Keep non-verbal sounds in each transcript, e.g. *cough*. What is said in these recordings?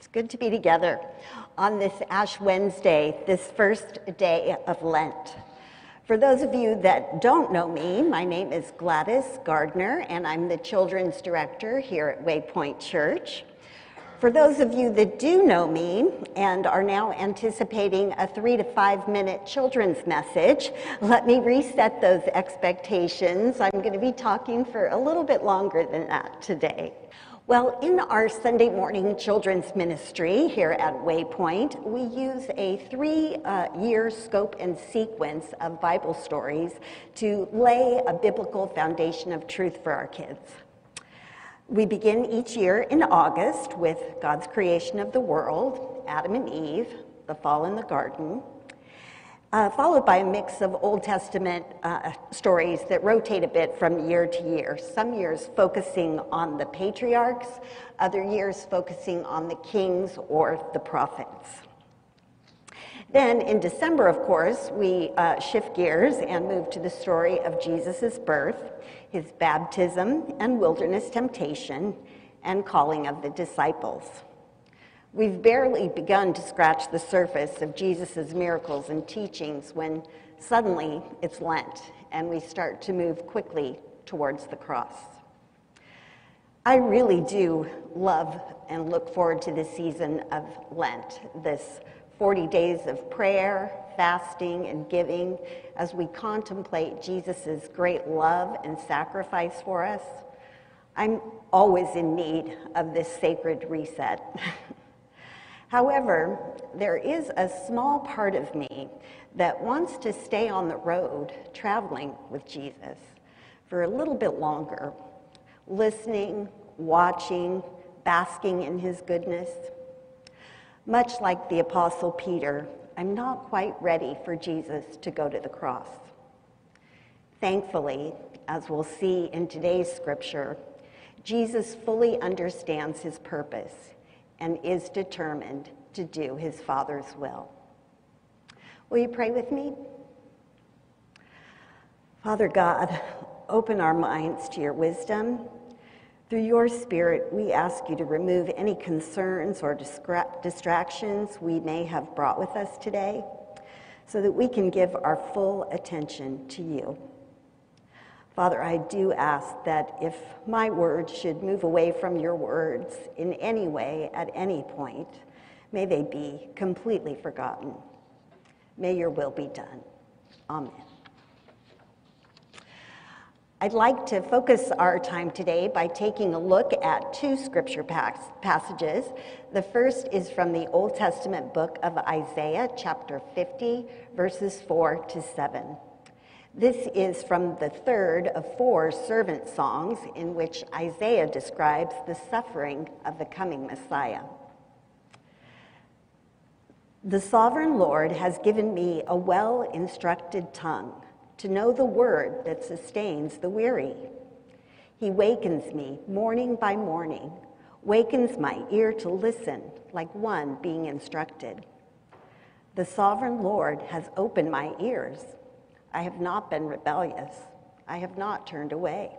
It's good to be together on this Ash Wednesday, this first day of Lent. For those of you that don't know me, my name is Gladys Gardner, and I'm the children's director here at Waypoint Church. For those of you that do know me and are now anticipating a three to five minute children's message, let me reset those expectations. I'm going to be talking for a little bit longer than that today. Well, in our Sunday morning children's ministry here at Waypoint, we use a three uh, year scope and sequence of Bible stories to lay a biblical foundation of truth for our kids. We begin each year in August with God's creation of the world, Adam and Eve, the fall in the garden, uh, followed by a mix of Old Testament uh, stories that rotate a bit from year to year. Some years focusing on the patriarchs, other years focusing on the kings or the prophets. Then in December, of course, we uh, shift gears and move to the story of Jesus' birth, his baptism and wilderness temptation, and calling of the disciples. We've barely begun to scratch the surface of Jesus' miracles and teachings when suddenly it's Lent and we start to move quickly towards the cross. I really do love and look forward to this season of Lent, this 40 days of prayer, fasting, and giving as we contemplate Jesus' great love and sacrifice for us. I'm always in need of this sacred reset. *laughs* However, there is a small part of me that wants to stay on the road traveling with Jesus for a little bit longer, listening, watching, basking in his goodness. Much like the Apostle Peter, I'm not quite ready for Jesus to go to the cross. Thankfully, as we'll see in today's scripture, Jesus fully understands his purpose and is determined to do his Father's will. Will you pray with me? Father God, open our minds to your wisdom. Through your Spirit, we ask you to remove any concerns or distractions we may have brought with us today so that we can give our full attention to you. Father, I do ask that if my words should move away from your words in any way at any point, may they be completely forgotten. May your will be done. Amen. I'd like to focus our time today by taking a look at two scripture passages. The first is from the Old Testament book of Isaiah, chapter 50, verses 4 to 7. This is from the third of four servant songs in which Isaiah describes the suffering of the coming Messiah. The sovereign Lord has given me a well instructed tongue to know the word that sustains the weary. He wakens me morning by morning, wakens my ear to listen like one being instructed. The sovereign Lord has opened my ears. I have not been rebellious. I have not turned away.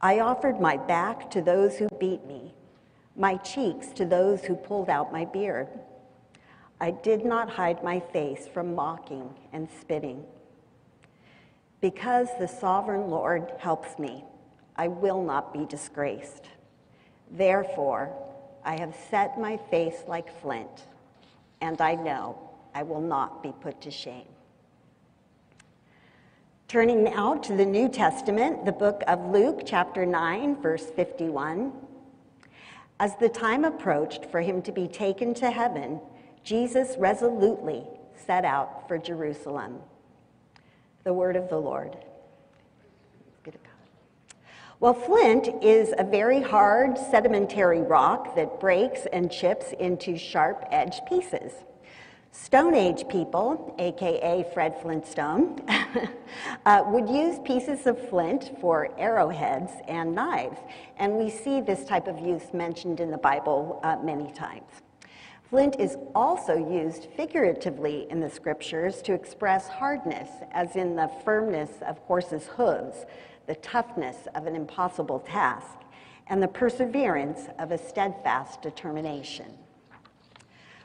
I offered my back to those who beat me, my cheeks to those who pulled out my beard. I did not hide my face from mocking and spitting. Because the sovereign Lord helps me, I will not be disgraced. Therefore, I have set my face like flint, and I know I will not be put to shame. Turning now to the New Testament, the book of Luke, chapter 9, verse 51. As the time approached for him to be taken to heaven, Jesus resolutely set out for Jerusalem. The word of the Lord. Well, flint is a very hard sedimentary rock that breaks and chips into sharp edged pieces. Stone Age people, aka Fred Flintstone, *laughs* uh, would use pieces of flint for arrowheads and knives, and we see this type of use mentioned in the Bible uh, many times. Flint is also used figuratively in the scriptures to express hardness, as in the firmness of horses' hooves, the toughness of an impossible task, and the perseverance of a steadfast determination.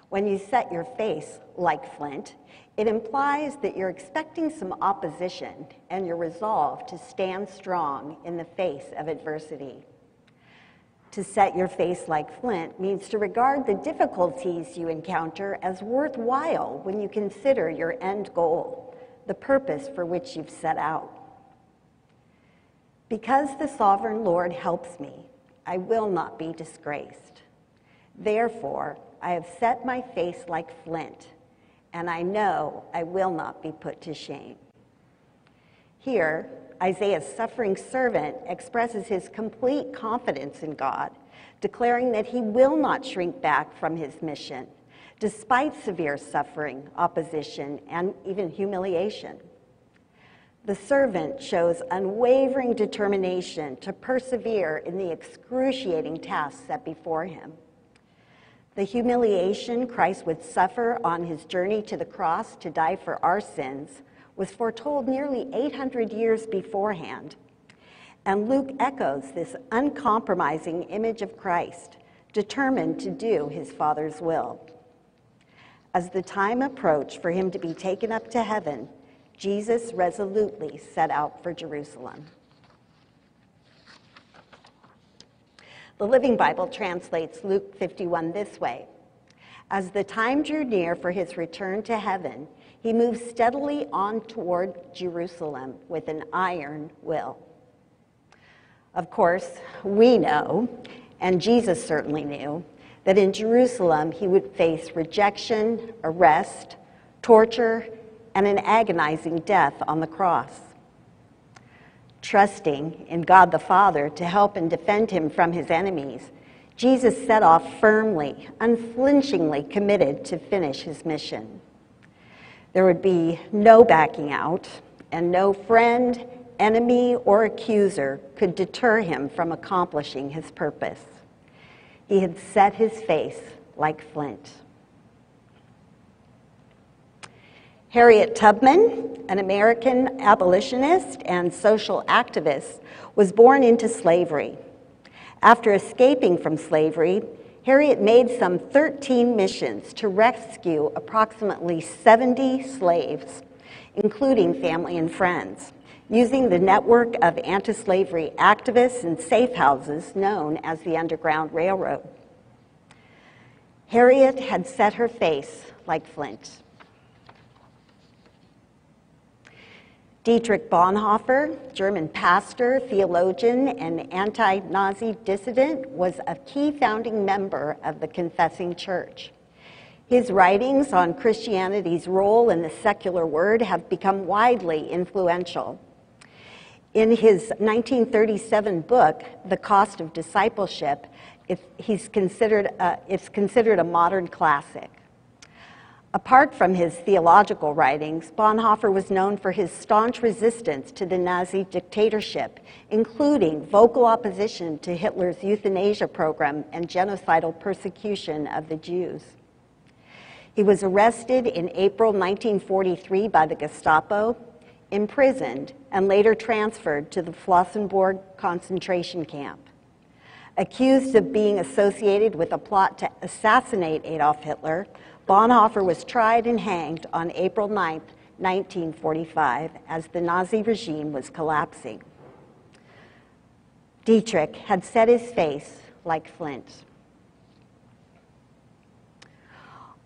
When you set your face like flint, it implies that you're expecting some opposition and you're resolved to stand strong in the face of adversity. To set your face like flint means to regard the difficulties you encounter as worthwhile when you consider your end goal, the purpose for which you've set out. Because the sovereign Lord helps me, I will not be disgraced. Therefore, I have set my face like flint and I know I will not be put to shame. Here, Isaiah's suffering servant expresses his complete confidence in God, declaring that he will not shrink back from his mission, despite severe suffering, opposition, and even humiliation. The servant shows unwavering determination to persevere in the excruciating tasks set before him. The humiliation Christ would suffer on his journey to the cross to die for our sins was foretold nearly 800 years beforehand. And Luke echoes this uncompromising image of Christ, determined to do his Father's will. As the time approached for him to be taken up to heaven, Jesus resolutely set out for Jerusalem. The Living Bible translates Luke 51 this way As the time drew near for his return to heaven, he moved steadily on toward Jerusalem with an iron will. Of course, we know, and Jesus certainly knew, that in Jerusalem he would face rejection, arrest, torture, and an agonizing death on the cross trusting in God the Father to help and defend him from his enemies, Jesus set off firmly, unflinchingly committed to finish his mission. There would be no backing out, and no friend, enemy, or accuser could deter him from accomplishing his purpose. He had set his face like flint. Harriet Tubman, an American abolitionist and social activist, was born into slavery. After escaping from slavery, Harriet made some 13 missions to rescue approximately 70 slaves, including family and friends, using the network of anti slavery activists and safe houses known as the Underground Railroad. Harriet had set her face like flint. Dietrich Bonhoeffer, German pastor, theologian, and anti Nazi dissident, was a key founding member of the Confessing Church. His writings on Christianity's role in the secular world have become widely influential. In his 1937 book, The Cost of Discipleship, he's considered a, it's considered a modern classic. Apart from his theological writings, Bonhoeffer was known for his staunch resistance to the Nazi dictatorship, including vocal opposition to Hitler's euthanasia program and genocidal persecution of the Jews. He was arrested in April 1943 by the Gestapo, imprisoned, and later transferred to the Flossenburg concentration camp. Accused of being associated with a plot to assassinate Adolf Hitler, Bonhoeffer was tried and hanged on April 9, 1945, as the Nazi regime was collapsing. Dietrich had set his face like flint.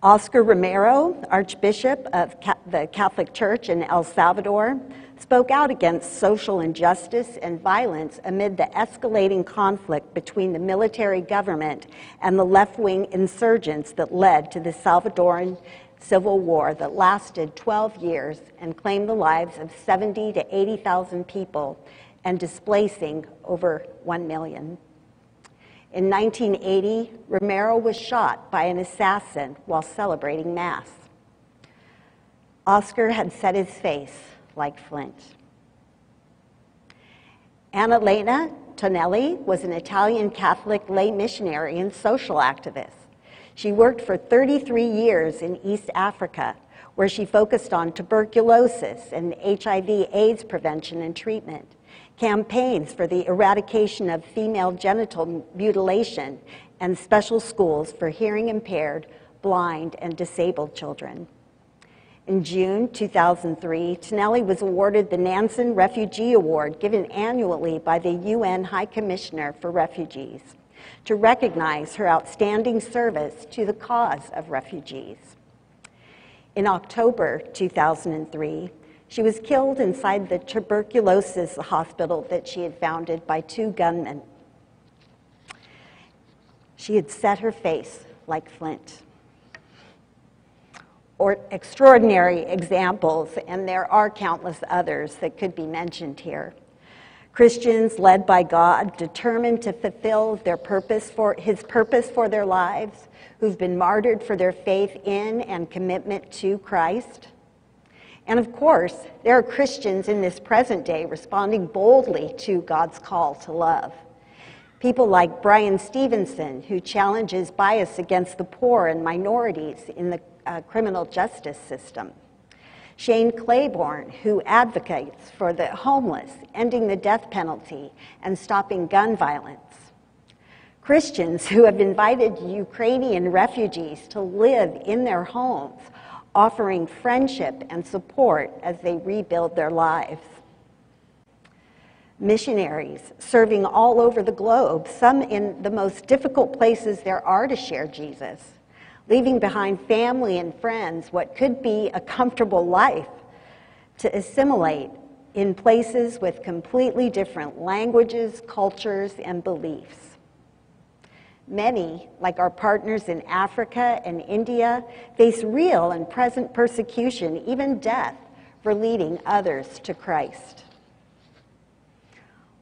Oscar Romero, Archbishop of the Catholic Church in El Salvador, spoke out against social injustice and violence amid the escalating conflict between the military government and the left wing insurgents that led to the Salvadoran civil war that lasted 12 years and claimed the lives of 70 to 80,000 people and displacing over 1 million. In 1980, Romero was shot by an assassin while celebrating Mass. Oscar had set his face like flint. Annalena Tonelli was an Italian Catholic lay missionary and social activist. She worked for 33 years in East Africa, where she focused on tuberculosis and HIV AIDS prevention and treatment, campaigns for the eradication of female genital mutilation, and special schools for hearing impaired, blind, and disabled children. In June 2003, Tonelli was awarded the Nansen Refugee Award given annually by the UN High Commissioner for Refugees to recognize her outstanding service to the cause of refugees. In October 2003, she was killed inside the tuberculosis hospital that she had founded by two gunmen. She had set her face like flint. Or extraordinary examples, and there are countless others that could be mentioned here. Christians led by God, determined to fulfill their purpose for his purpose for their lives, who've been martyred for their faith in and commitment to Christ. And of course, there are Christians in this present day responding boldly to God's call to love. People like Bryan Stevenson, who challenges bias against the poor and minorities in the uh, criminal justice system. Shane Claiborne, who advocates for the homeless, ending the death penalty, and stopping gun violence. Christians who have invited Ukrainian refugees to live in their homes, offering friendship and support as they rebuild their lives. Missionaries serving all over the globe, some in the most difficult places there are to share Jesus leaving behind family and friends, what could be a comfortable life, to assimilate in places with completely different languages, cultures, and beliefs. Many, like our partners in Africa and India, face real and present persecution, even death, for leading others to Christ.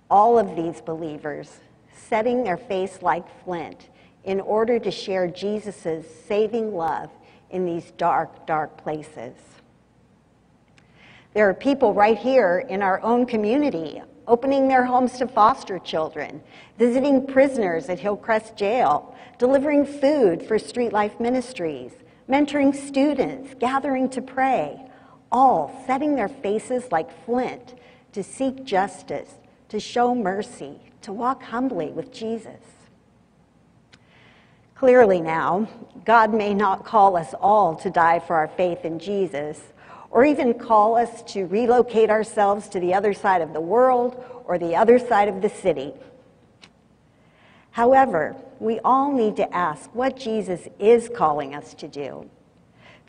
All of these believers, setting their face like flint, in order to share Jesus' saving love in these dark, dark places. There are people right here in our own community opening their homes to foster children, visiting prisoners at Hillcrest Jail, delivering food for Street Life Ministries, mentoring students, gathering to pray, all setting their faces like flint to seek justice, to show mercy, to walk humbly with Jesus. Clearly, now, God may not call us all to die for our faith in Jesus, or even call us to relocate ourselves to the other side of the world or the other side of the city. However, we all need to ask what Jesus is calling us to do,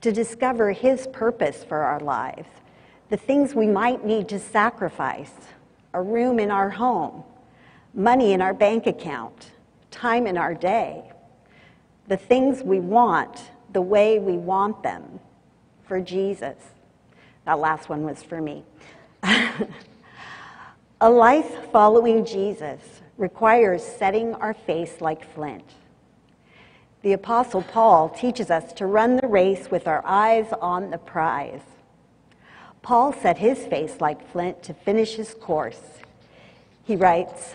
to discover his purpose for our lives, the things we might need to sacrifice a room in our home, money in our bank account, time in our day the things we want the way we want them for Jesus. That last one was for me. *laughs* A life following Jesus requires setting our face like flint. The Apostle Paul teaches us to run the race with our eyes on the prize. Paul set his face like flint to finish his course. He writes,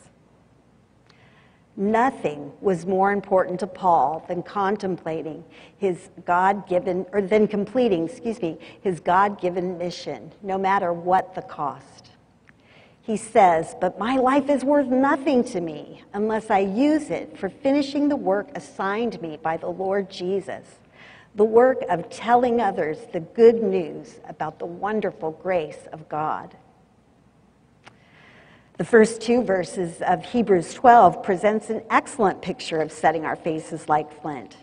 Nothing was more important to Paul than contemplating his God given, or than completing, excuse me, his God given mission, no matter what the cost. He says, But my life is worth nothing to me unless I use it for finishing the work assigned me by the Lord Jesus, the work of telling others the good news about the wonderful grace of God. The first two verses of Hebrews 12 presents an excellent picture of setting our faces like flint.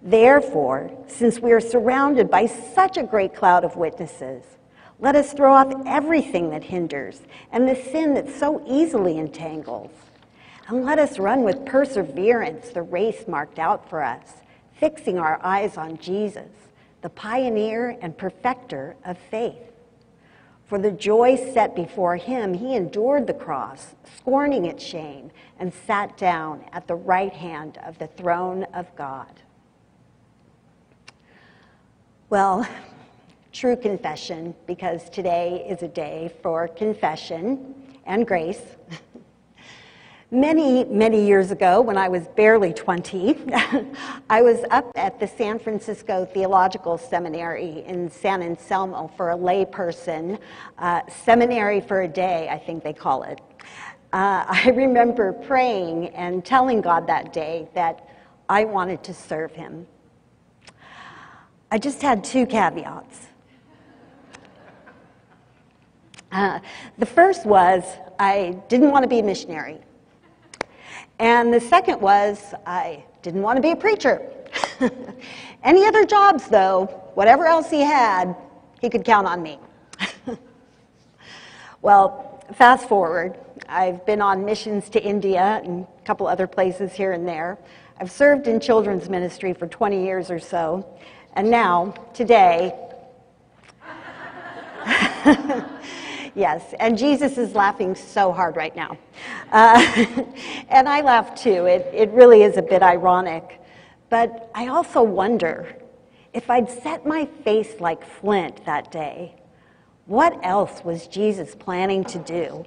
Therefore, since we are surrounded by such a great cloud of witnesses, let us throw off everything that hinders and the sin that so easily entangles. And let us run with perseverance the race marked out for us, fixing our eyes on Jesus, the pioneer and perfecter of faith. For the joy set before him, he endured the cross, scorning its shame, and sat down at the right hand of the throne of God. Well, *laughs* true confession, because today is a day for confession and grace. *laughs* Many, many years ago, when I was barely 20, *laughs* I was up at the San Francisco Theological Seminary in San Anselmo for a layperson, uh, seminary for a day, I think they call it. Uh, *laughs* I remember praying and telling God that day that I wanted to serve Him. I just had two caveats. Uh, the first was I didn't want to be a missionary. And the second was I didn't want to be a preacher. *laughs* Any other jobs, though, whatever else he had, he could count on me. *laughs* well, fast forward, I've been on missions to India and a couple other places here and there. I've served in children's ministry for 20 years or so. And now, today, *laughs* yes, and Jesus is laughing so hard right now. Uh, *laughs* and I laugh too. It, it really is a bit ironic. But I also wonder if I'd set my face like flint that day, what else was Jesus planning to do?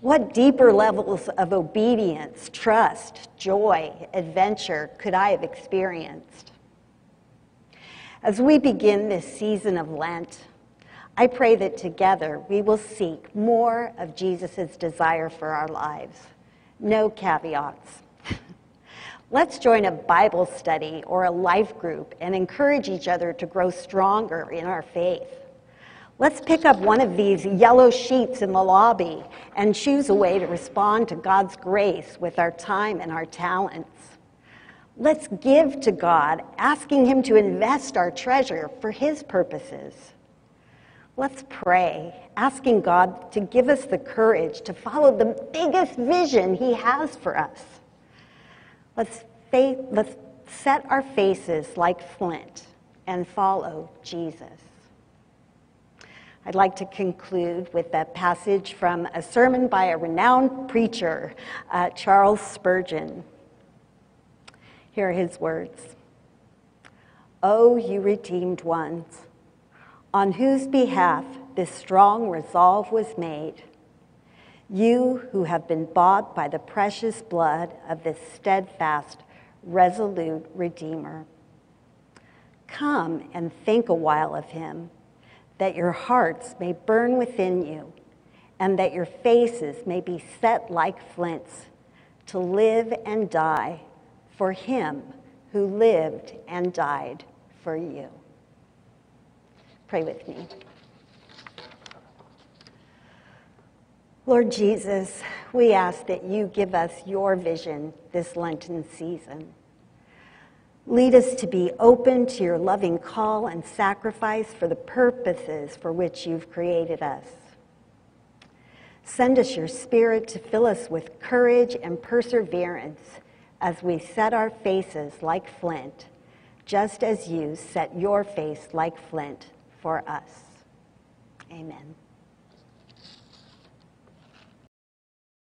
What deeper levels of obedience, trust, joy, adventure could I have experienced? As we begin this season of Lent, I pray that together we will seek more of Jesus' desire for our lives. No caveats. *laughs* Let's join a Bible study or a life group and encourage each other to grow stronger in our faith. Let's pick up one of these yellow sheets in the lobby and choose a way to respond to God's grace with our time and our talents. Let's give to God, asking Him to invest our treasure for His purposes. Let's pray, asking God to give us the courage to follow the biggest vision He has for us. Let's, faith, let's set our faces like flint and follow Jesus. I'd like to conclude with a passage from a sermon by a renowned preacher, uh, Charles Spurgeon. Hear his words O oh, you redeemed ones, on whose behalf this strong resolve was made, you who have been bought by the precious blood of this steadfast, resolute Redeemer. Come and think a while of him, that your hearts may burn within you, and that your faces may be set like flints, to live and die for him who lived and died for you. Pray with me. Lord Jesus, we ask that you give us your vision this Lenten season. Lead us to be open to your loving call and sacrifice for the purposes for which you've created us. Send us your spirit to fill us with courage and perseverance as we set our faces like flint, just as you set your face like flint for us. Amen.